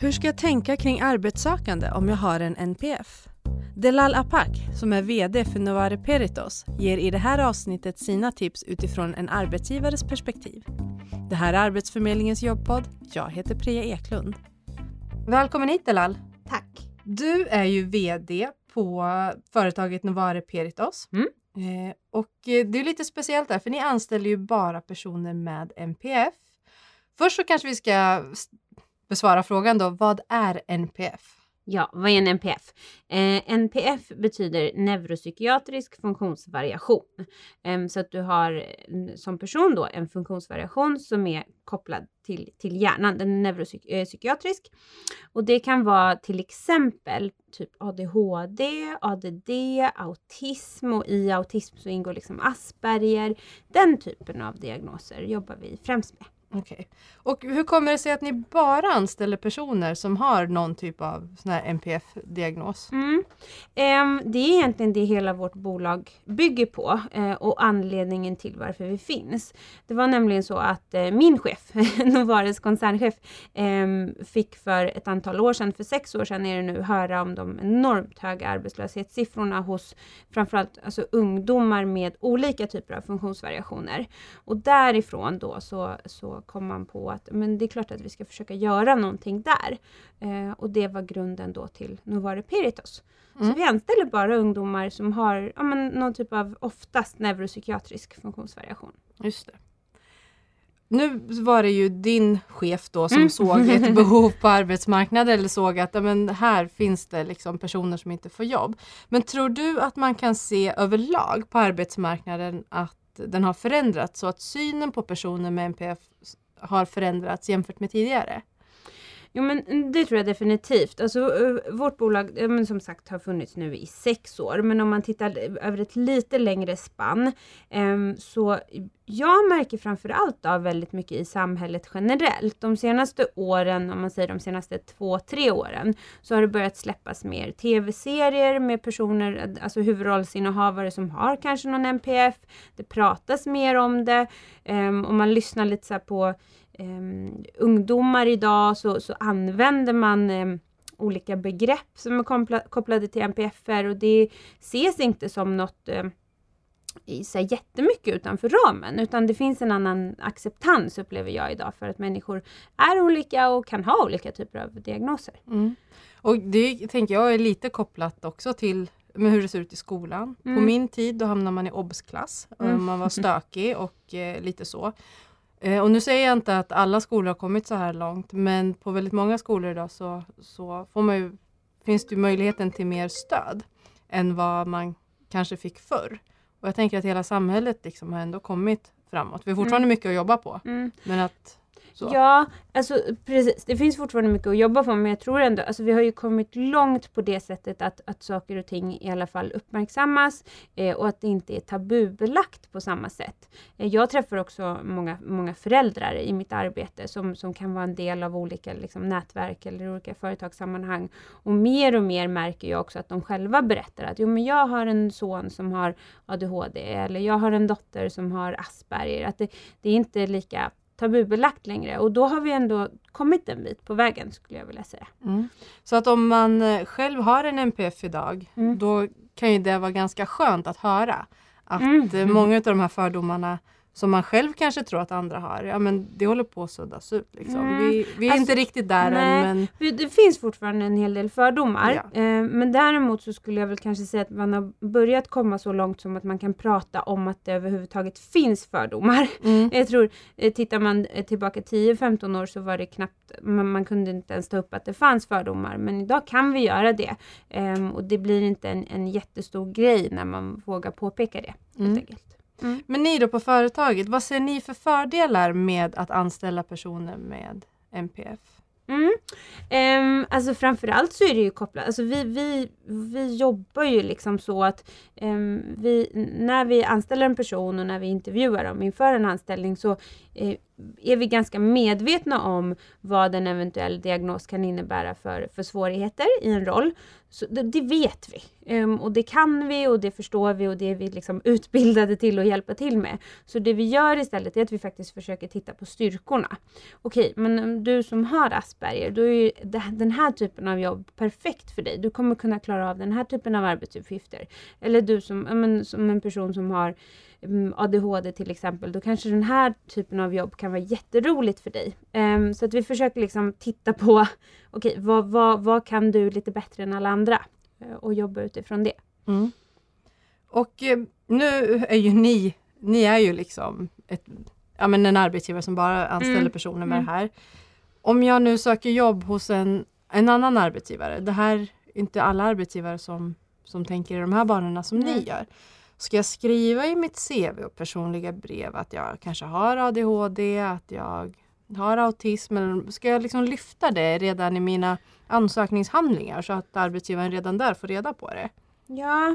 Hur ska jag tänka kring arbetssökande om jag har en NPF? Delal Apak, som är VD för Novare Peritos, ger i det här avsnittet sina tips utifrån en arbetsgivares perspektiv. Det här är Arbetsförmedlingens jobbpodd. Jag heter Priya Eklund. Välkommen hit Delal. Tack. Du är ju VD på företaget Novare Peritos. Mm. Eh, och eh, det är lite speciellt där, för ni anställer ju bara personer med NPF. Först så kanske vi ska besvara frågan då, vad är NPF? Ja, vad är en NPF? Eh, NPF betyder neuropsykiatrisk funktionsvariation. Eh, så att du har mm, som person då en funktionsvariation som är kopplad till, till hjärnan. Den är neuropsykiatrisk. Eh, och det kan vara till exempel typ ADHD, ADD, autism och i autism så ingår liksom Asperger. Den typen av diagnoser jobbar vi främst med. Okej. Och hur kommer det sig att ni bara anställer personer som har någon typ av sån här NPF-diagnos? Mm. Ehm, det är egentligen det hela vårt bolag bygger på eh, och anledningen till varför vi finns. Det var nämligen så att eh, min chef, Novares koncernchef, ehm, fick för ett antal år sedan, för sex år sedan är det nu, höra om de enormt höga arbetslöshetssiffrorna hos framförallt alltså, ungdomar med olika typer av funktionsvariationer. Och därifrån då så, så kom man på att men det är klart att vi ska försöka göra någonting där. Eh, och det var grunden då till Novare Peritos. Mm. Så vi anställer bara ungdomar som har ja, men, någon typ av oftast neuropsykiatrisk funktionsvariation. Just det. Nu var det ju din chef då som Mm. såg ett behov på arbetsmarknaden eller såg att men här finns det liksom personer som inte får jobb. Men tror du att man kan se överlag på arbetsmarknaden att den har förändrats så att synen på personer med NPF har förändrats jämfört med tidigare? Jo men mm, det tror jag definitivt. Alltså eh, vårt bolag, men som sagt har funnits nu i sex år. Men om man tittar över ett lite längre spann. Ehm, så jag märker framförallt av väldigt mycket i samhället generellt. De senaste åren, om man säger de senaste två, tre åren, så har det börjat släppas mer tv-serier med personer, alltså huvudrollsinnehavare som har kanske någon NPF. Det pratas mer om det. Ehm, och man lyssnar lite så här på um, ungdomar idag så, så använder man um, olika begrepp som är kopplade till NPFer och det ses inte som något um, i sig jättemycket utanför ramen utan det finns en annan acceptans upplever jag idag för att människor är olika och kan ha olika typer av diagnoser. Mm. Och det tänker jag är lite kopplat också till med hur det ser ut i skolan. På Mm. min tid då hamnade man i obs-klass. Mm. Man var stökig och eh, lite så. Eh, och nu säger jag inte att alla skolor har kommit så här långt men på väldigt många skolor idag så, så ju, finns det möjligheten till mer stöd än vad man kanske fick förr. Och jag tänker att hela samhället liksom har ändå kommit framåt. Vi har fortfarande Mm. mycket att jobba på. Mm. Men att så. Ja, alltså precis. Det finns fortfarande mycket att jobba på men jag tror ändå, alltså vi har ju kommit långt på det sättet att, att saker och ting i alla fall uppmärksammas eh, och att det inte är tabubelagt på samma sätt. Eh, jag träffar också många, många föräldrar i mitt arbete som, som kan vara en del av olika liksom, nätverk eller olika företagssammanhang. Och mer och mer märker jag också att de själva berättar att jo men jag har en son som har ADHD eller jag har en dotter som har Asperger. Att det, det är inte lika tabubelagt längre och då har vi ändå kommit en bit på vägen skulle jag vilja säga. Mm. Så att om man eh, själv har en NPF idag, Mm. då kan ju det vara ganska skönt att höra. Att Mm. eh, många av de här fördomarna som man själv kanske tror att andra har, ja men det håller på att suddas ut. Liksom. Mm. Vi, vi är Alltså, inte riktigt där nej. än men Det finns fortfarande en hel del fördomar. Ja. Eh, men däremot så skulle jag väl kanske säga att man har börjat komma så långt som att man kan prata om att det överhuvudtaget finns fördomar. mm. Jag tror, eh, tittar man eh, tillbaka 10-15 år så var det knappt, man, man kunde inte ens ta upp att det fanns fördomar. Men idag kan vi göra det. Ehm, och det blir inte en, en jättestor grej när man vågar påpeka det. Helt Mm. enkelt. Men ni då på företaget, vad ser ni för fördelar med att anställa personer med NPF? Mm. Ehm, alltså framförallt så är det ju kopplat, alltså vi, vi, vi jobbar ju liksom så att ehm, vi, när vi anställer en person och när vi intervjuar dem inför en anställning så eh, är vi ganska medvetna om vad en eventuell diagnos kan innebära för, för svårigheter i en roll. Så det, det vet vi um, och det kan vi och det förstår vi och det är vi liksom utbildade till att hjälpa till med. Så det vi gör istället är att vi faktiskt försöker titta på styrkorna. Okej, men um, du som har Asperger, då är ju den här typen av jobb perfekt för dig. Du kommer kunna klara av den här typen av arbetsuppgifter. Eller du som, men, som en person som har ADHD till exempel, då kanske den här typen av jobb kan vara jätteroligt för dig. Um, så att vi försöker liksom titta på, okej, okay, vad, vad, vad kan du lite bättre än alla andra? Uh, och jobba utifrån det. Mm. Och uh, nu är ju ni, ni är ju liksom ett, ja, men en arbetsgivare som bara anställer mm. personer med mm. det här. Om jag nu söker jobb hos en, en annan arbetsgivare, det här är inte alla arbetsgivare som, som tänker i de här banorna som ni gör. Ska jag skriva i mitt CV och personliga brev att jag kanske har ADHD, att jag har autism eller ska jag liksom lyfta det redan i mina ansökningshandlingar så att arbetsgivaren redan där får reda på det? Ja,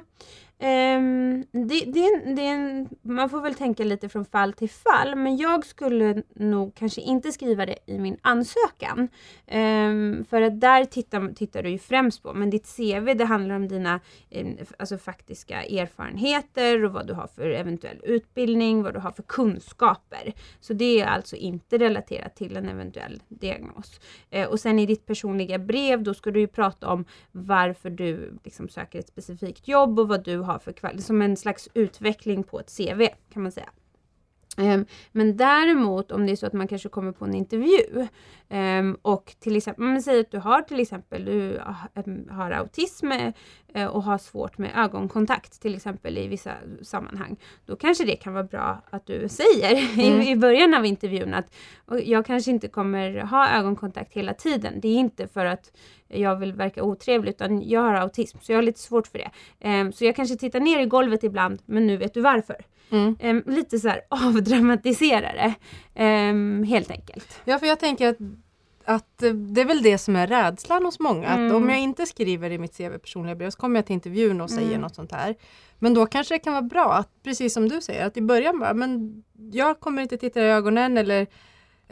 Um, det, det, det man får väl tänka lite från fall till fall, men jag skulle nog kanske inte skriva det i min ansökan. Um, för att där tittar, tittar du ju främst på, men ditt CV det handlar om dina um, alltså faktiska erfarenheter och vad du har för eventuell utbildning, vad du har för kunskaper. Så det är alltså inte relaterat till en eventuell diagnos. Uh, och sen i ditt personliga brev, då ska du ju prata om varför du liksom söker ett specifikt jobb och vad du har för kvalitet, som en slags utveckling på ett CV kan man säga. Um, men däremot om det är så att man kanske kommer på en intervju um, och till exempel, man säger att du har till exempel du har autism uh, och har svårt med ögonkontakt till exempel i vissa sammanhang. Då kanske det kan vara bra att du säger mm. i, i början av intervjun att jag kanske inte kommer ha ögonkontakt hela tiden. Det är inte för att jag vill verka otrevlig utan jag har autism så jag har lite svårt för det. så jag kanske tittar ner i golvet ibland men nu vet du varför. Mm. Um, lite så här avdramatiserare. Um, helt enkelt. Ja, för jag tänker att, att det är väl det som är rädslan hos många. Mm. Att om jag inte skriver i mitt CV personliga brev så kommer jag till intervjun och säger mm. något sånt här. Men då kanske det kan vara bra att, precis som du säger, att i början bara, men jag kommer inte titta i ögonen eller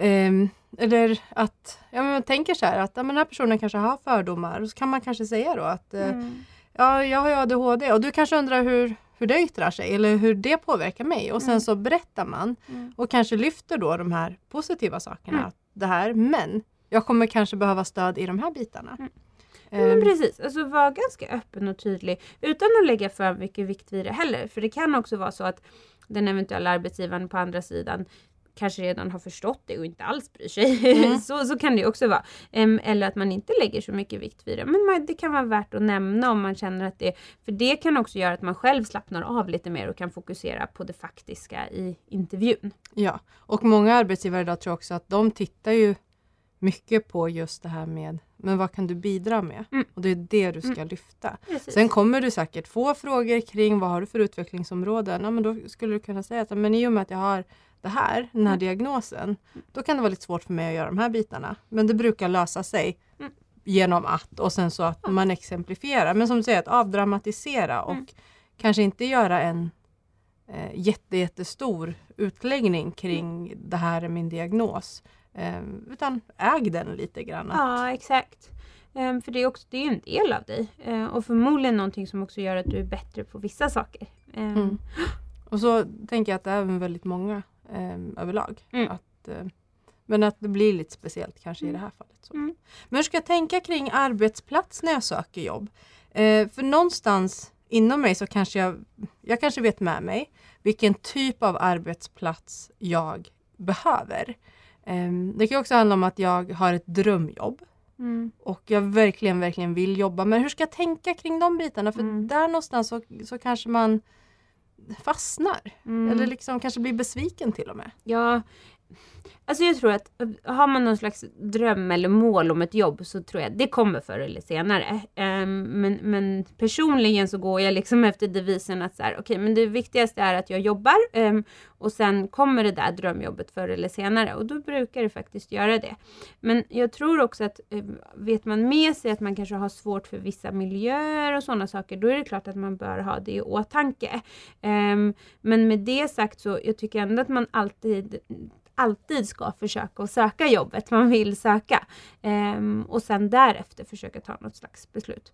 um, eller att, ja men man tänker så här att ja, men den här personen kanske har fördomar och så kan man kanske säga då att eh, mm. ja, jag har ju ADHD och du kanske undrar hur, hur det yttrar sig eller hur det påverkar mig. Och sen mm. så berättar man mm. och kanske lyfter då de här positiva sakerna. Mm. Det här, men jag kommer kanske behöva stöd i de här bitarna. Mm. Men ehm. precis, alltså var ganska öppen och tydlig utan att lägga för mycket vikt vid det heller. För det kan också vara så att den eventuella arbetsgivaren på andra sidan kanske redan har förstått det och inte alls bryr sig. Mm. så, så kan det också vara. Um, eller att man inte lägger så mycket vikt vid det. Men man, det kan vara värt att nämna om man känner att det... För det kan också göra att man själv slappnar av lite mer och kan fokusera på det faktiska i intervjun. Ja, och många arbetsgivare idag tror också att de tittar ju mycket på just det här med men vad kan du bidra med? Mm. Och det är det du ska mm. lyfta. Precis. Sen kommer du säkert få frågor kring vad har du för utvecklingsområden? Ja, men då skulle du kunna säga att men i och med att jag har det här, den här mm. diagnosen, då kan det vara lite svårt för mig att göra de här bitarna. Men det brukar lösa sig mm. genom att och sen så att man exemplifierar. Men som du säger, att avdramatisera och mm. kanske inte göra en eh, jätte, jättestor utläggning kring mm. det här är min diagnos. Eh, utan äg den lite grann. Ja, exakt. Um, för det är, också, det är en del av dig uh, och förmodligen någonting som också gör att du är bättre på vissa saker. Um. Mm. Och så tänker jag att det är även väldigt många eh, överlag. Mm. Att, eh, men att det blir lite speciellt kanske mm. i det här fallet. Så. Mm. Men hur ska jag tänka kring arbetsplats när jag söker jobb? Eh, för någonstans inom mig så kanske jag, jag kanske vet med mig vilken typ av arbetsplats jag behöver. Um, det kan också handla om att jag har ett drömjobb. Mm. Och jag verkligen, verkligen vill jobba. Men hur ska jag tänka kring de bitarna? För mm. där någonstans så, så kanske man fastnar. Mm. Eller liksom kanske blir besviken till och med. Ja, Alltså jag tror att har man någon slags dröm eller mål om ett jobb så tror jag det kommer förr eller senare. Ehm, men, men personligen så går jag liksom efter devisen att så här, okay, men det viktigaste är att jag jobbar ehm, och sen kommer det där drömjobbet förr eller senare och då brukar det faktiskt göra det. Men jag tror också att ehm, vet man med sig att man kanske har svårt för vissa miljöer och sådana saker, då är det klart att man bör ha det i åtanke. men med det sagt så jag tycker ändå att man alltid alltid ska försöka att söka jobbet man vill söka. Um, och sen därefter försöka ta något slags beslut.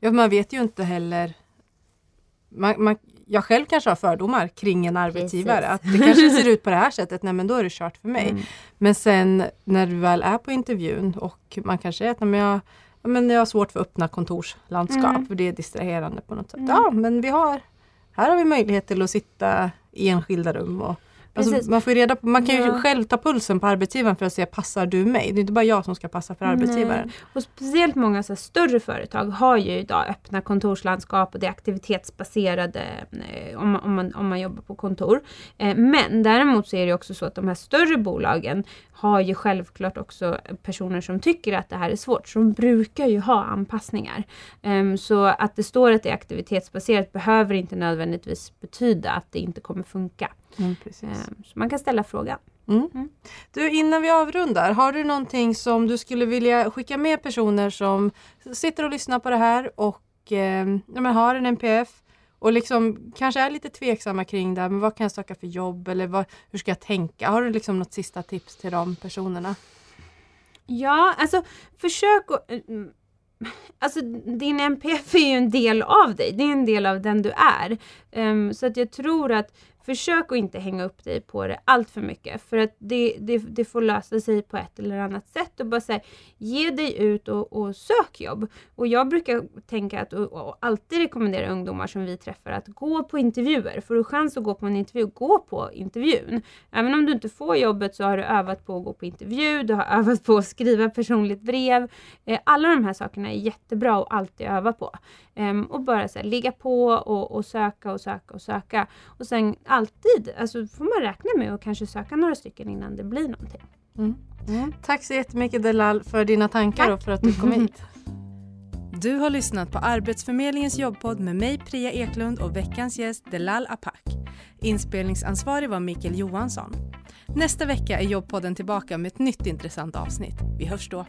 Ja, man vet ju inte heller man, man, jag själv kanske har fördomar kring en arbetsgivare. Precis. Att det kanske ser ut på det här sättet, nej men då är det kört för mig. Mm. Men sen när du väl är på intervjun och man kanske är att men jag, men jag har svårt för öppna kontorslandskap, mm. för det är distraherande på något sätt. Mm. Ja, men vi har, här har vi möjlighet till att sitta i enskilda rum och Alltså, man, får reda på, man kan ju ja. själv ta pulsen på arbetsgivaren för att se, passar du mig? Det är inte bara jag som ska passa för arbetsgivaren. Nej. Och speciellt många så här, större företag har ju idag öppna kontorslandskap och det är aktivitetsbaserade eh, om, om, man, om man jobbar på kontor. Eh, men däremot så är det också så att de här större bolagen har ju självklart också personer som tycker att det här är svårt. Så de brukar ju ha anpassningar. Um, så att det står att det är aktivitetsbaserat behöver inte nödvändigtvis betyda att det inte kommer funka. Mm, så man kan ställa frågan. Mm. Mm. Du, innan vi avrundar, har du någonting som du skulle vilja skicka med personer som sitter och lyssnar på det här och eh, ja, har en NPF och liksom kanske är lite tveksamma kring det här, men vad kan jag söka för jobb eller vad, hur ska jag tänka? Har du liksom något sista tips till de personerna? Ja, alltså försök att mm, Alltså din NPF är ju en del av dig, det är en del av den du är. Um, så att jag tror att försök att inte hänga upp dig på det allt för mycket. För att det, det, det får lösa sig på ett eller annat sätt. Och bara säga, ge dig ut och, och sök jobb. Och jag brukar tänka att, och, och, alltid rekommendera ungdomar som vi träffar att gå på intervjuer. Får du chans att gå på en intervju, gå på intervjun. Även om du inte får jobbet så har du övat på att gå på intervju, du har övat på att skriva personligt brev. Eh, alla de här sakerna är jättebra att alltid öva på. Ehm, och bara så här, ligga på och, och, söka och söka och söka. Och sen alltid, alltså får man räkna med att kanske söka några stycken innan det blir någonting. Mm. Mm. Tack så jättemycket Delal för dina tankar Tack. och för att du kom hit. Du har lyssnat på Arbetsförmedlingens jobbpodd med mig Priya Eklund och veckans gäst Delal Apak. Inspelningsansvarig var Mikael Johansson. Nästa vecka är jobbpodden tillbaka med ett nytt intressant avsnitt. Vi hörs då.